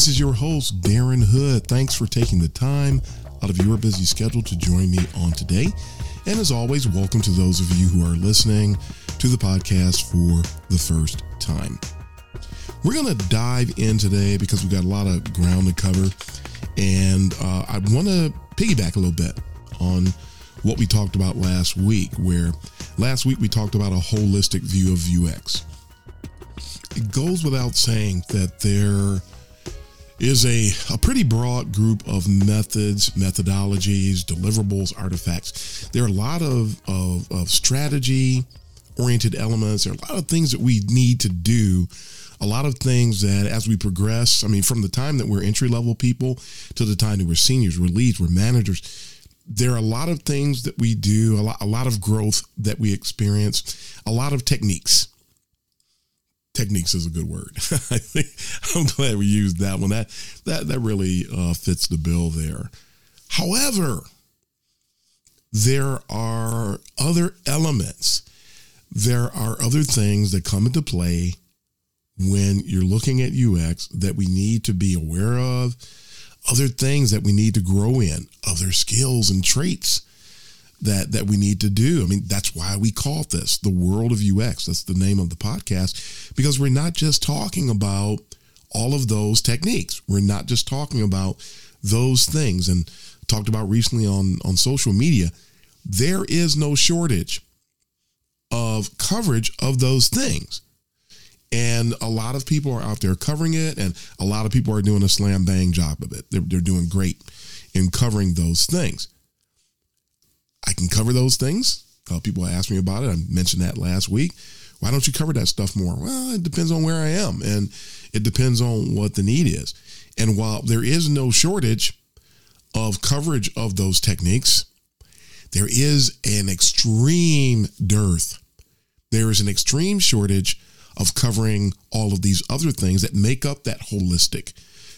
This is your host, Darren Hood. Thanks for taking the time out of your busy schedule to join me on today. And as always, welcome to those of you who are listening to the podcast for the first time. We're going to dive in today because we've got a lot of ground to cover. And uh, I want to piggyback a little bit on what we talked about last week, where last week we talked about a holistic view of UX it goes without saying that there is a, a pretty broad group of methods, methodologies, deliverables, artifacts. There are a lot of, of, of strategy oriented elements. There are a lot of things that we need to do. A lot of things that as we progress, I mean, from the time that we're entry level people to the time that we're seniors, we're leads, we're managers, there are a lot of things that we do, a lot, a lot of growth that we experience, a lot of techniques techniques is a good word. I think I'm glad we used that one. That that that really uh, fits the bill there. However, there are other elements. There are other things that come into play when you're looking at UX that we need to be aware of. Other things that we need to grow in. Other skills and traits that that we need to do. I mean, that's why we call this the world of UX. That's the name of the podcast because we're not just talking about all of those techniques. We're not just talking about those things and talked about recently on on social media. There is no shortage of coverage of those things. And a lot of people are out there covering it, and a lot of people are doing a slam bang job of it. They're, they're doing great in covering those things. I can cover those things. Uh, people ask me about it. I mentioned that last week. Why don't you cover that stuff more? Well, it depends on where I am and it depends on what the need is. And while there is no shortage of coverage of those techniques, there is an extreme dearth. There is an extreme shortage of covering all of these other things that make up that holistic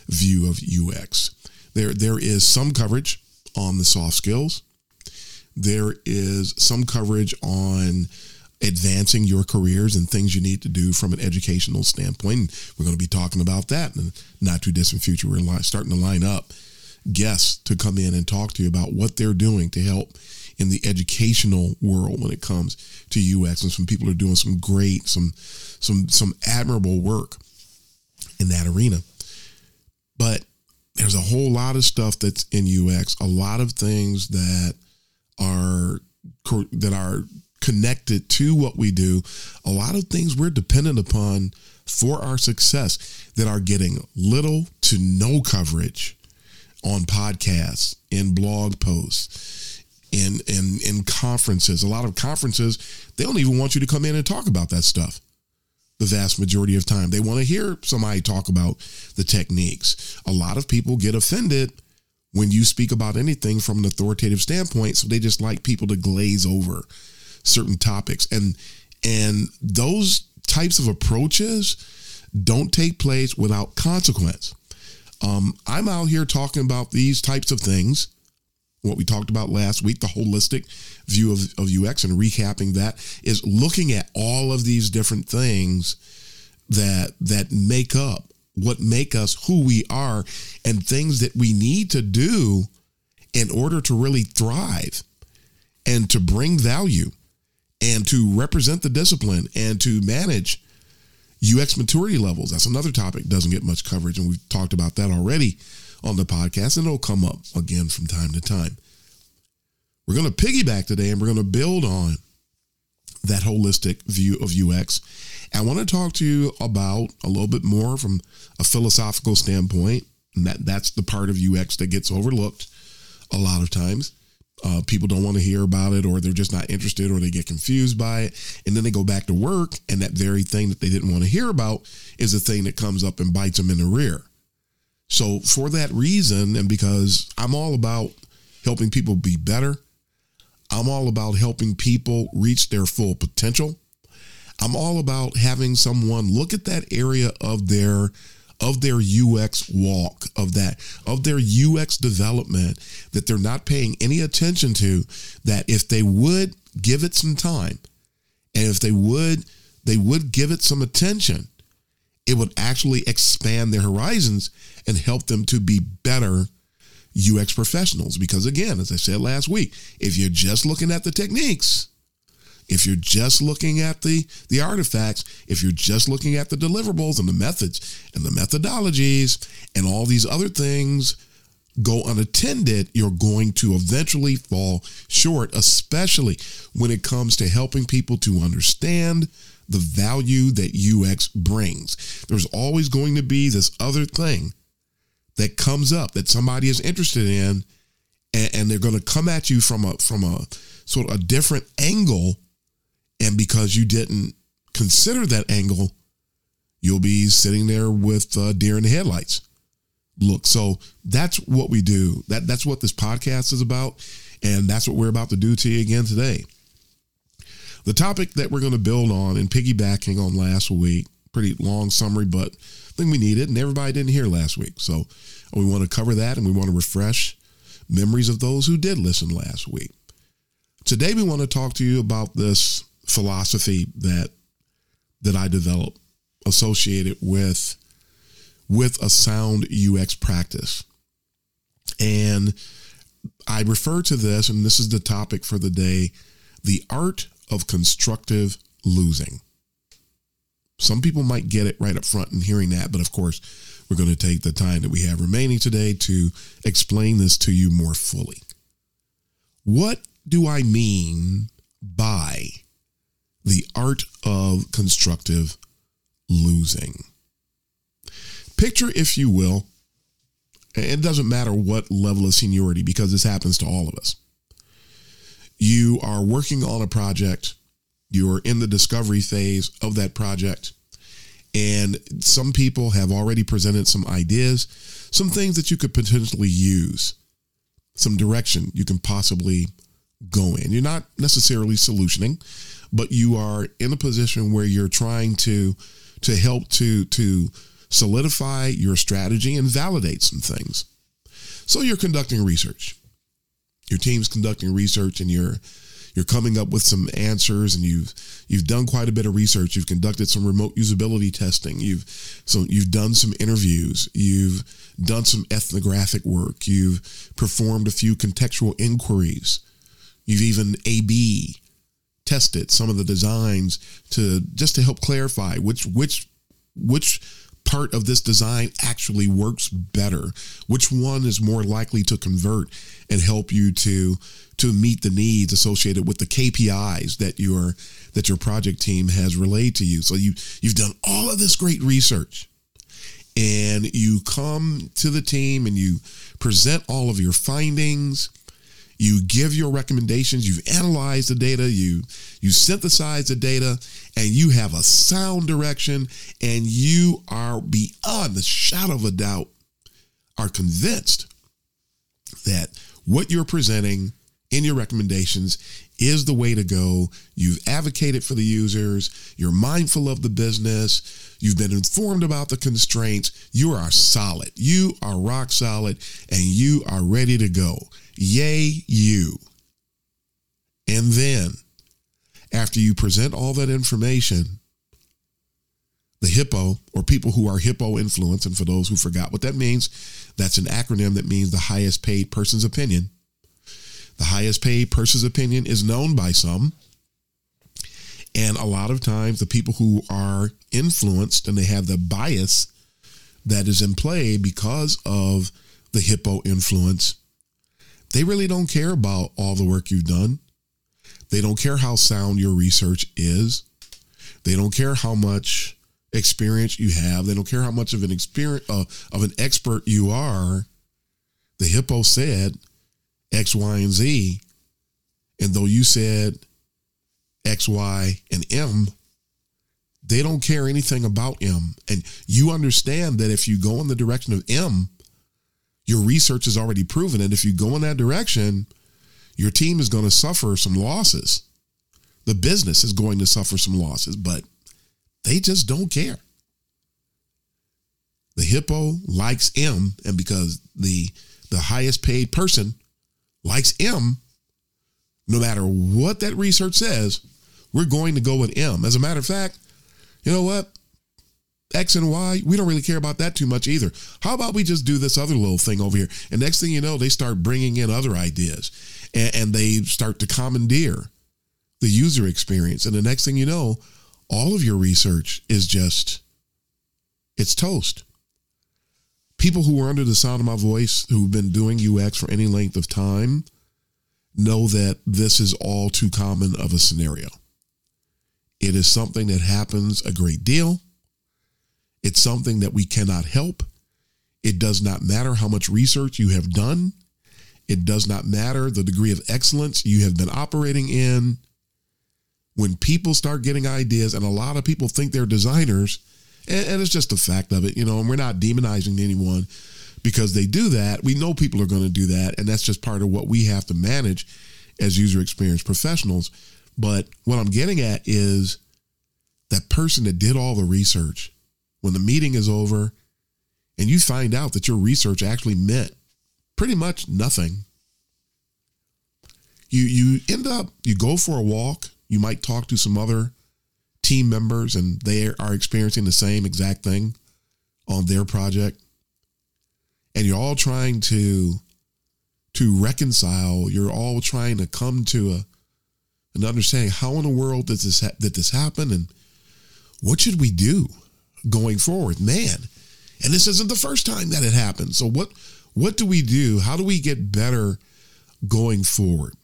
view of UX. There, there is some coverage on the soft skills there is some coverage on advancing your careers and things you need to do from an educational standpoint. And we're going to be talking about that in the not too distant future. We're starting to line up guests to come in and talk to you about what they're doing to help in the educational world when it comes to UX. And some people are doing some great, some some some admirable work in that arena. But there's a whole lot of stuff that's in UX, a lot of things that are that are connected to what we do, a lot of things we're dependent upon for our success that are getting little to no coverage on podcasts, in blog posts, in in in conferences. A lot of conferences, they don't even want you to come in and talk about that stuff. The vast majority of time, they want to hear somebody talk about the techniques. A lot of people get offended when you speak about anything from an authoritative standpoint. So they just like people to glaze over certain topics. And and those types of approaches don't take place without consequence. Um, I'm out here talking about these types of things, what we talked about last week, the holistic view of, of UX, and recapping that is looking at all of these different things that that make up what make us who we are and things that we need to do in order to really thrive and to bring value and to represent the discipline and to manage UX maturity levels. That's another topic doesn't get much coverage and we've talked about that already on the podcast and it'll come up again from time to time. We're going to piggyback today and we're going to build on that holistic view of UX I want to talk to you about a little bit more from a philosophical standpoint. And that, that's the part of UX that gets overlooked a lot of times. Uh, people don't want to hear about it, or they're just not interested, or they get confused by it. And then they go back to work, and that very thing that they didn't want to hear about is the thing that comes up and bites them in the rear. So, for that reason, and because I'm all about helping people be better, I'm all about helping people reach their full potential. I'm all about having someone look at that area of their of their UX walk, of that, of their UX development that they're not paying any attention to, that if they would give it some time and if they would, they would give it some attention, it would actually expand their horizons and help them to be better UX professionals. Because again, as I said last week, if you're just looking at the techniques, if you're just looking at the the artifacts if you're just looking at the deliverables and the methods and the methodologies and all these other things go unattended you're going to eventually fall short especially when it comes to helping people to understand the value that UX brings. There's always going to be this other thing that comes up that somebody is interested in and, and they're going to come at you from a from a sort of a different angle and because you didn't consider that angle, you'll be sitting there with uh, deer in the headlights. Look, so that's what we do. That that's what this podcast is about, and that's what we're about to do to you again today. The topic that we're going to build on and piggybacking on last week, pretty long summary, but I think we need it, and everybody didn't hear last week, so we want to cover that, and we want to refresh memories of those who did listen last week. Today, we want to talk to you about this philosophy that that I developed associated with with a sound UX practice. And I refer to this, and this is the topic for the day the art of constructive losing. Some people might get it right up front in hearing that, but of course, we're going to take the time that we have remaining today to explain this to you more fully. What do I mean by the art of constructive losing. Picture, if you will, it doesn't matter what level of seniority because this happens to all of us. You are working on a project, you're in the discovery phase of that project, and some people have already presented some ideas, some things that you could potentially use, some direction you can possibly go in. You're not necessarily solutioning, but you are in a position where you're trying to to help to to solidify your strategy and validate some things. So you're conducting research. Your team's conducting research and you're you're coming up with some answers and you've you've done quite a bit of research you've conducted some remote usability testing you've so you've done some interviews you've done some ethnographic work you've performed a few contextual inquiries you've even a b tested some of the designs to just to help clarify which which which part of this design actually works better. Which one is more likely to convert and help you to to meet the needs associated with the KPIs that your that your project team has relayed to you. So you you've done all of this great research and you come to the team and you present all of your findings you give your recommendations, you've analyzed the data, you you synthesize the data, and you have a sound direction, and you are beyond the shadow of a doubt, are convinced that what you're presenting in your recommendations is the way to go. You've advocated for the users, you're mindful of the business, you've been informed about the constraints, you are solid, you are rock solid, and you are ready to go. Yay, you. And then, after you present all that information, the HIPPO, or people who are HIPPO influence, and for those who forgot what that means, that's an acronym that means the highest paid person's opinion. The highest paid person's opinion is known by some. And a lot of times, the people who are influenced and they have the bias that is in play because of the HIPPO influence they really don't care about all the work you've done. They don't care how sound your research is. They don't care how much experience you have. They don't care how much of an experience uh, of an expert you are. The HIPPO said X, Y, and Z, and though you said X, Y, and M, they don't care anything about M. And you understand that if you go in the direction of M, Your research has already proven that if you go in that direction, your team is going to suffer some losses. The business is going to suffer some losses, but they just don't care. The hippo likes M, and because the the highest paid person likes M, no matter what that research says, we're going to go with M. As a matter of fact, you know what? X and Y, we don't really care about that too much either. How about we just do this other little thing over here? And next thing you know, they start bringing in other ideas and, and they start to commandeer the user experience. And the next thing you know, all of your research is just, it's toast. People who are under the sound of my voice, who've been doing UX for any length of time, know that this is all too common of a scenario. It is something that happens a great deal. It's something that we cannot help. It does not matter how much research you have done. It does not matter the degree of excellence you have been operating in. When people start getting ideas, and a lot of people think they're designers, and, and it's just a fact of it, you know, and we're not demonizing anyone because they do that. We know people are going to do that, and that's just part of what we have to manage as user experience professionals. But what I'm getting at is that person that did all the research, when the meeting is over and you find out that your research actually meant pretty much nothing, you you end up you go for a walk, you might talk to some other team members and they are experiencing the same exact thing on their project. And you're all trying to to reconcile, you're all trying to come to a an understanding. How in the world did this ha- did this happen and what should we do going forward man. And this isn't the first time that it happened. So what what do we do? How do we get better going forward?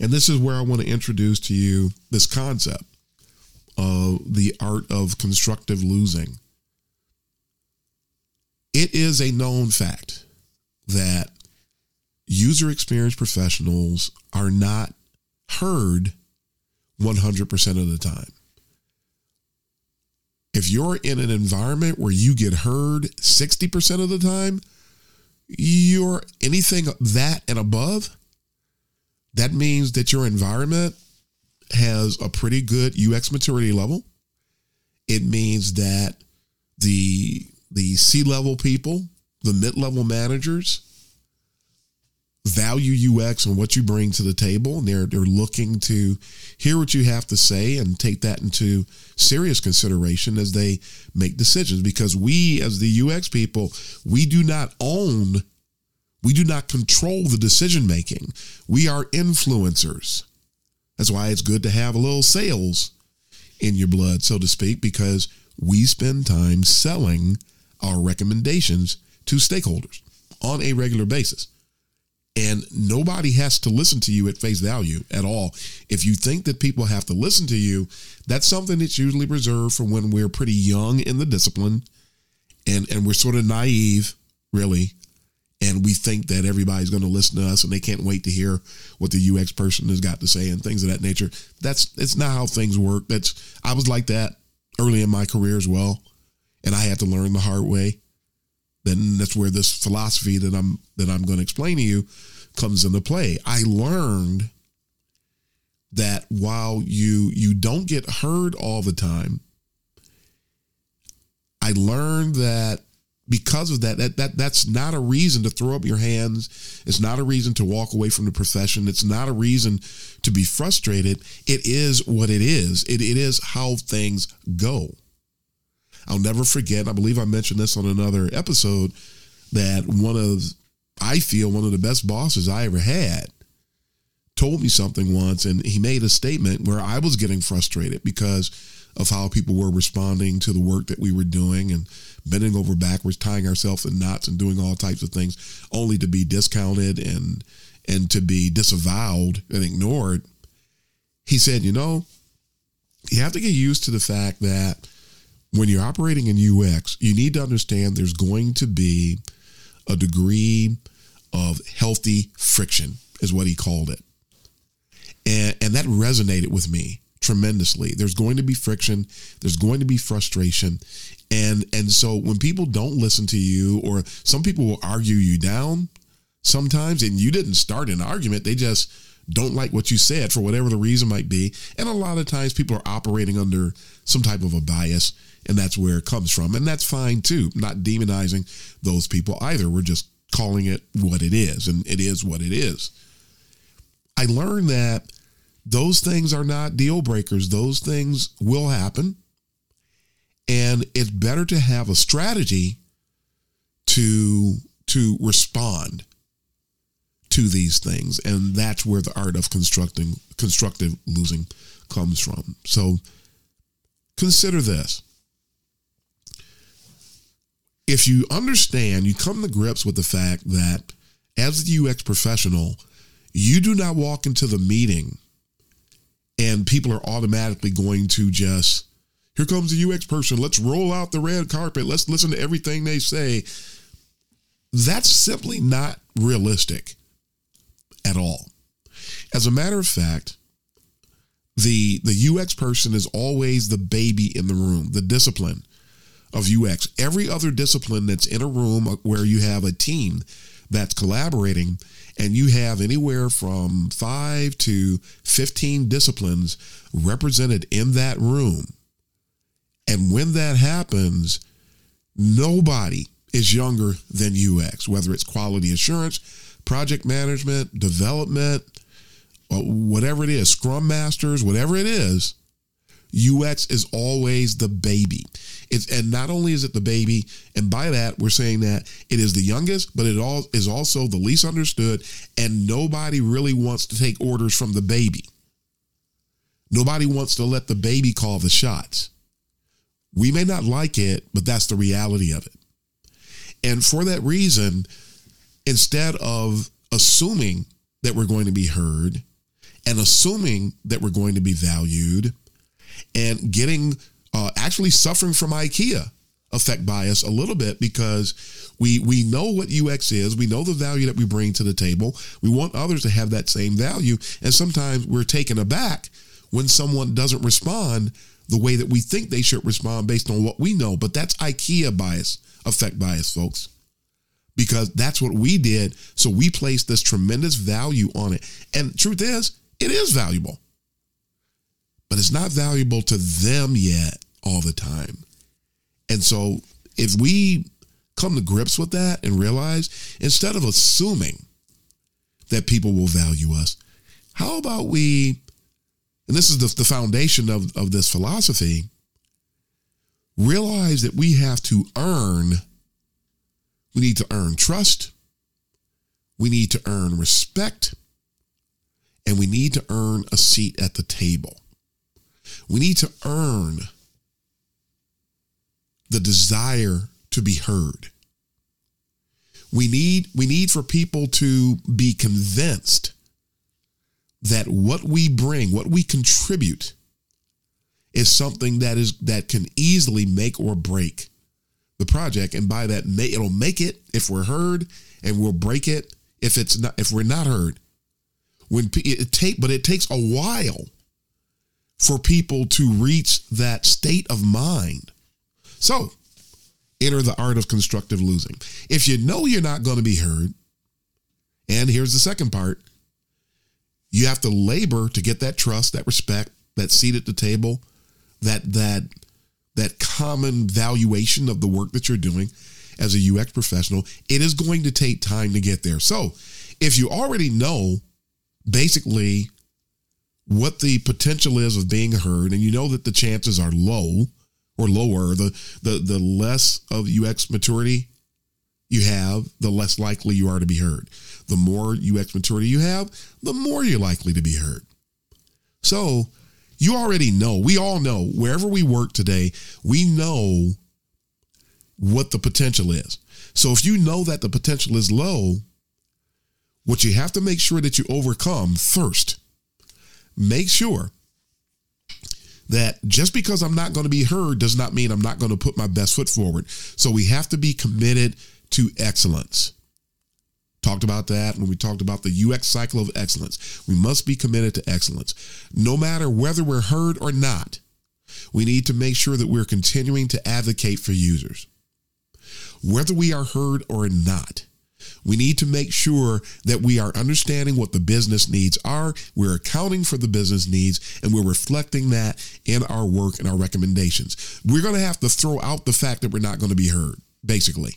And this is where i want to introduce to you this concept of the art of constructive losing. It is a known fact that user experience professionals are not heard 100% of the time. If you're in an environment where you get heard 60% of the time, you're anything that and above, that means that your environment has a pretty good UX maturity level. It means that the the C-level people, the mid-level managers, value UX and what you bring to the table, and they're they're looking to hear what you have to say and take that into serious consideration as they make decisions. Because we, as the UX people, we do not own, we do not control the decision making. We are influencers. That's why it's good to have a little sales in your blood, so to speak, because we spend time selling our recommendations to stakeholders on a regular basis. And nobody has to listen to you at face value at all. If you think that people have to listen to you, that's something that's usually reserved for when we're pretty young in the discipline and, and we're sort of naive, really. And we think that everybody's going to listen to us and they can't wait to hear what the UX person has got to say and things of that nature. That's it's not how things work. That's I was like that early in my career as well. And I had to learn the hard way then that's where this philosophy that I'm that I'm going to explain to you comes into play. I learned that while you you don't get heard all the time, I learned that because of that, that that that's not a reason to throw up your hands. It's not a reason to walk away from the profession. It's not a reason to be frustrated. It is what it is. It, it is how things go. I'll never forget, I believe I mentioned this on another episode, that one of, I feel, one of the best bosses I ever had told me something once and he made a statement where I was getting frustrated because of how people were responding to the work that we were doing and bending over backwards, tying ourselves in knots and doing all types of things only to be discounted and and to be disavowed and ignored. He said, you know, you have to get used to the fact that when you're operating in UX, you need to understand there's going to be a degree of healthy friction, is what he called it. And, and that resonated with me tremendously. There's going to be friction, there's going to be frustration, And and so when people don't listen to you or some people will argue you down sometimes and you didn't start an argument, they just don't like what you said for whatever the reason might be. And a lot of times people are operating under some type of a bias and that's where it comes from. And that's fine too. Not demonizing those people either. We're just calling it what it is and it is what it is. I learned that those things are not deal breakers. Those things will happen. And it's better to have a strategy to to respond to these things. And that's where the art of constructing constructive losing comes from. So consider this. If you understand, you come to grips with the fact that as the UX professional, you do not walk into the meeting and people are automatically going to just here comes the UX person. Let's roll out the red carpet. Let's listen to everything they say. That's simply not realistic at all. As a matter of fact, the the UX person is always the baby in the room, the discipline of UX. Every other discipline that's in a room where you have a team that's collaborating and you have anywhere from 5 to 15 disciplines represented in that room and when that happens, nobody is younger than UX, whether it's quality assurance, project management, development, whatever it is, scrum masters, whatever it is. UX is always the baby. It's and not only is it the baby, and by that we're saying that it is the youngest, but it all is also the least understood, and nobody really wants to take orders from the baby. Nobody wants to let the baby call the shots. We may not like it, but that's the reality of it. And for that reason, instead of assuming that we're going to be heard and assuming that we're going to be valued and getting uh, actually suffering from IKEA effect bias a little bit because we we know what UX is, we know the value that we bring to the table. We want others to have that same value, and sometimes we're taken aback when someone doesn't respond the way that we think they should respond based on what we know. But that's IKEA bias, effect bias, folks. Because that's what we did. So we placed this tremendous value on it. And truth is, it is valuable. But it's not valuable to them yet all the time. And so if we come to grips with that and realize instead of assuming that people will value us, how about we and this is the, the foundation of, of this philosophy, realize that we have to earn, we need to earn trust, we need to earn respect, and we need to earn a seat at the table. We need to earn the desire to be heard. We need, we need for people to be convinced that what we bring, what we contribute, is something that is that can easily make or break the project. And by that, it'll make it if we're heard, and we'll break it if it's not if we're not heard. When it take, but it takes a while for people to reach that state of mind. So, enter the art of constructive losing. If you know you're not going to be heard, and here's the second part you have to labor to get that trust, that respect, that seat at the table, that that that common valuation of the work that you're doing as a UX professional. It is going to take time to get there. So, if you already know basically what the potential is of being heard and you know that the chances are low or lower, the the the less of UX maturity you have, the less likely you are to be heard. The more UX maturity you have, the more you're likely to be heard. So you already know, we all know, wherever we work today, we know what the potential is. So if you know that the potential is low, what you have to make sure that you overcome first, make sure that just because I'm not going to be heard does not mean I'm not going to put my best foot forward. So we have to be committed to excellence. Talked about that when we talked about the UX cycle of excellence. We must be committed to excellence. No matter whether we're heard or not, We need to make sure that we're continuing to advocate for users. Whether we are heard or not, we need to make sure that we are understanding what the business needs are, we're accounting for the business needs, and we're reflecting that in our work and our recommendations. We're going to have to throw out the fact that we're not going to be heard, basically.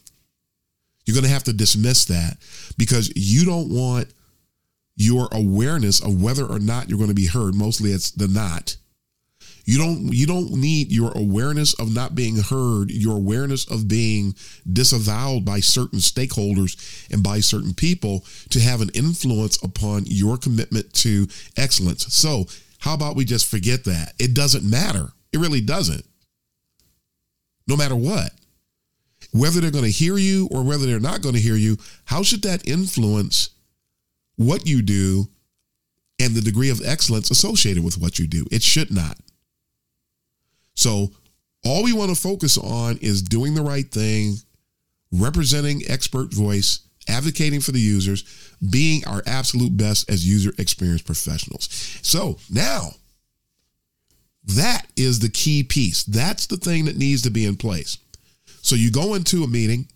You're going to have to dismiss that because you don't want your awareness of whether or not you're going to be heard. Mostly it's the not. You don't you don't need your awareness of not being heard, your awareness of being disavowed by certain stakeholders and by certain people to have an influence upon your commitment to excellence. So, how about we just forget that? It doesn't matter. It really doesn't. No matter what. Whether they're going to hear you or whether they're not going to hear you, how should that influence what you do and the degree of excellence associated with what you do? It should not. So all we want to focus on is doing the right thing, representing expert voice, advocating for the users, being our absolute best as user experience professionals. So now, that is the key piece. That's the thing that needs to be in place. So you go into a meeting.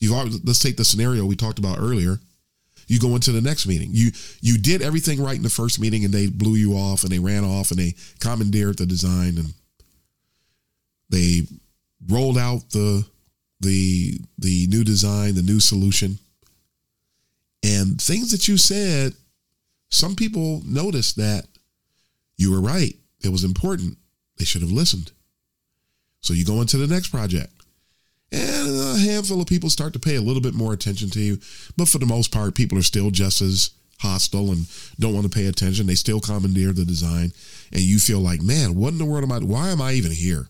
You've let's take the scenario we talked about earlier. You go into the next meeting. You you did everything right in the first meeting, and they blew you off, and they ran off, and they commandeered the design, and they rolled out the the the new design, the new solution, and things that you said. Some people noticed that you were right. It was important. They should have listened. So you go into the next project. And a handful of people start to pay a little bit more attention to you. But for the most part, people are still just as hostile and don't want to pay attention. They still commandeer the design. And you feel like, man, what in the world am I? Why am I even here?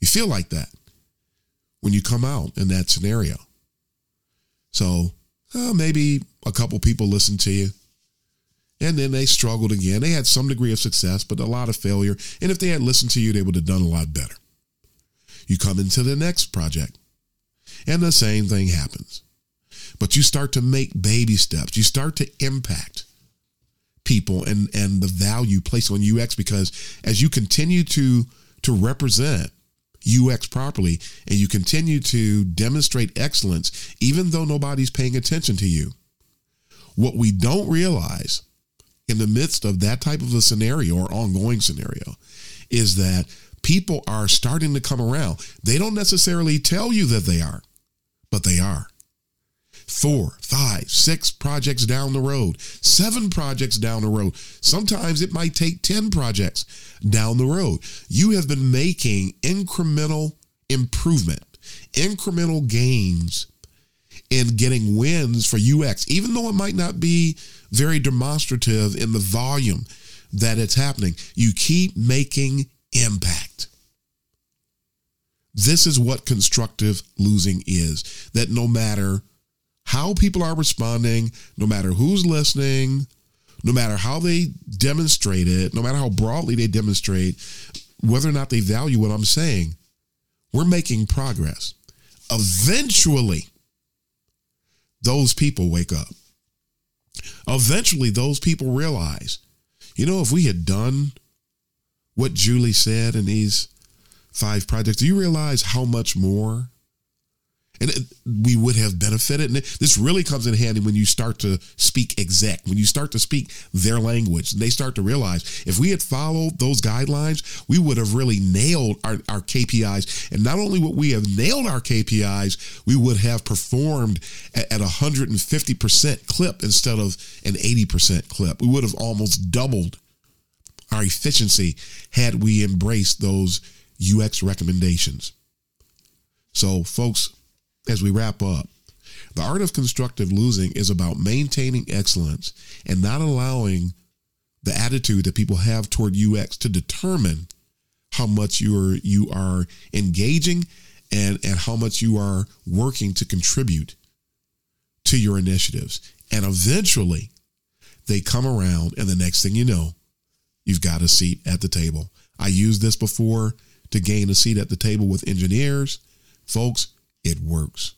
You feel like that when you come out in that scenario. So uh, maybe a couple people listened to you. And then they struggled again. They had some degree of success, but a lot of failure. And if they had listened to you, they would have done a lot better. You come into the next project, and the same thing happens. But you start to make baby steps. You start to impact people and, and the value placed on UX because as you continue to, to represent UX properly and you continue to demonstrate excellence, even though nobody's paying attention to you. What we don't realize in the midst of that type of a scenario or ongoing scenario is that people are starting to come around. They don't necessarily tell you that they are, but they are four, five, six projects down the road, seven projects down the road. Sometimes it might take 10 projects down the road. You have been making incremental improvement, incremental gains in getting wins for UX, even though it might not be very demonstrative in the volume that it's happening. You keep making impact. This is what constructive losing is that no matter how people are responding, no matter who's listening, no matter how they demonstrate it, no matter how broadly they demonstrate, whether or not they value what I'm saying, we're making progress. Eventually, those people wake up. Eventually, those people realize, you know, if we had done what Julie said in these five projects, do you realize how much more and it, we would have benefited. And this really comes in handy when you start to speak exec, when you start to speak their language. They start to realize if we had followed those guidelines, we would have really nailed our, our KPIs. And not only would we have nailed our KPIs, we would have performed at, at a 150% clip instead of an 80% clip. We would have almost doubled our efficiency had we embraced those UX recommendations. So, folks, as we wrap up, the art of constructive losing is about maintaining excellence and not allowing the attitude that people have toward UX to determine how much you are you are engaging and and how much you are working to contribute to your initiatives. And eventually they come around and the next thing you know, you've got a seat at the table. I used this before to gain a seat at the table with engineers. Folks, it works.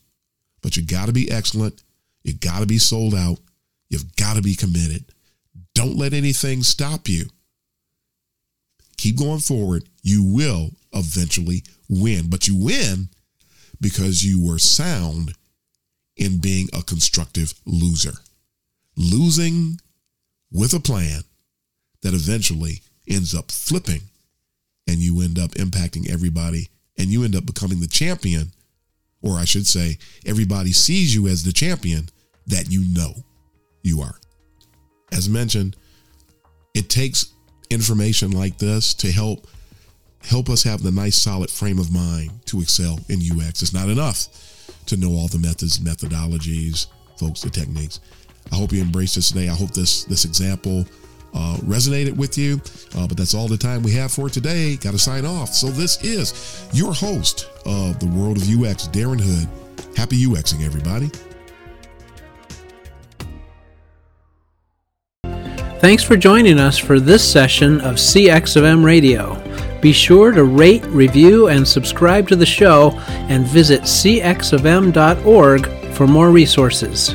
But you got to be excellent. You got to be sold out. You've got to be committed. Don't let anything stop you. keep going forward. You will eventually win, but you win because you were sound in being a constructive loser. Losing with a plan that eventually ends up flipping and you end up impacting everybody and you end up becoming the champion, or I should say, everybody sees you as the champion that you know you are. As mentioned, it takes information like this to help help us have the nice solid frame of mind to excel in UX. It's not enough to know all the methods, methodologies, folks, the techniques. I hope you embrace this today. I hope this this example uh, resonated with you. Uh, but that's all the time we have for today. Got to sign off. So this is your host of the World of UX, Darren Hood. Happy UXing, everybody. Thanks for joining us for this session of CX of M Radio. Be sure to rate, review, and subscribe to the show and visit cxofm.org for more resources.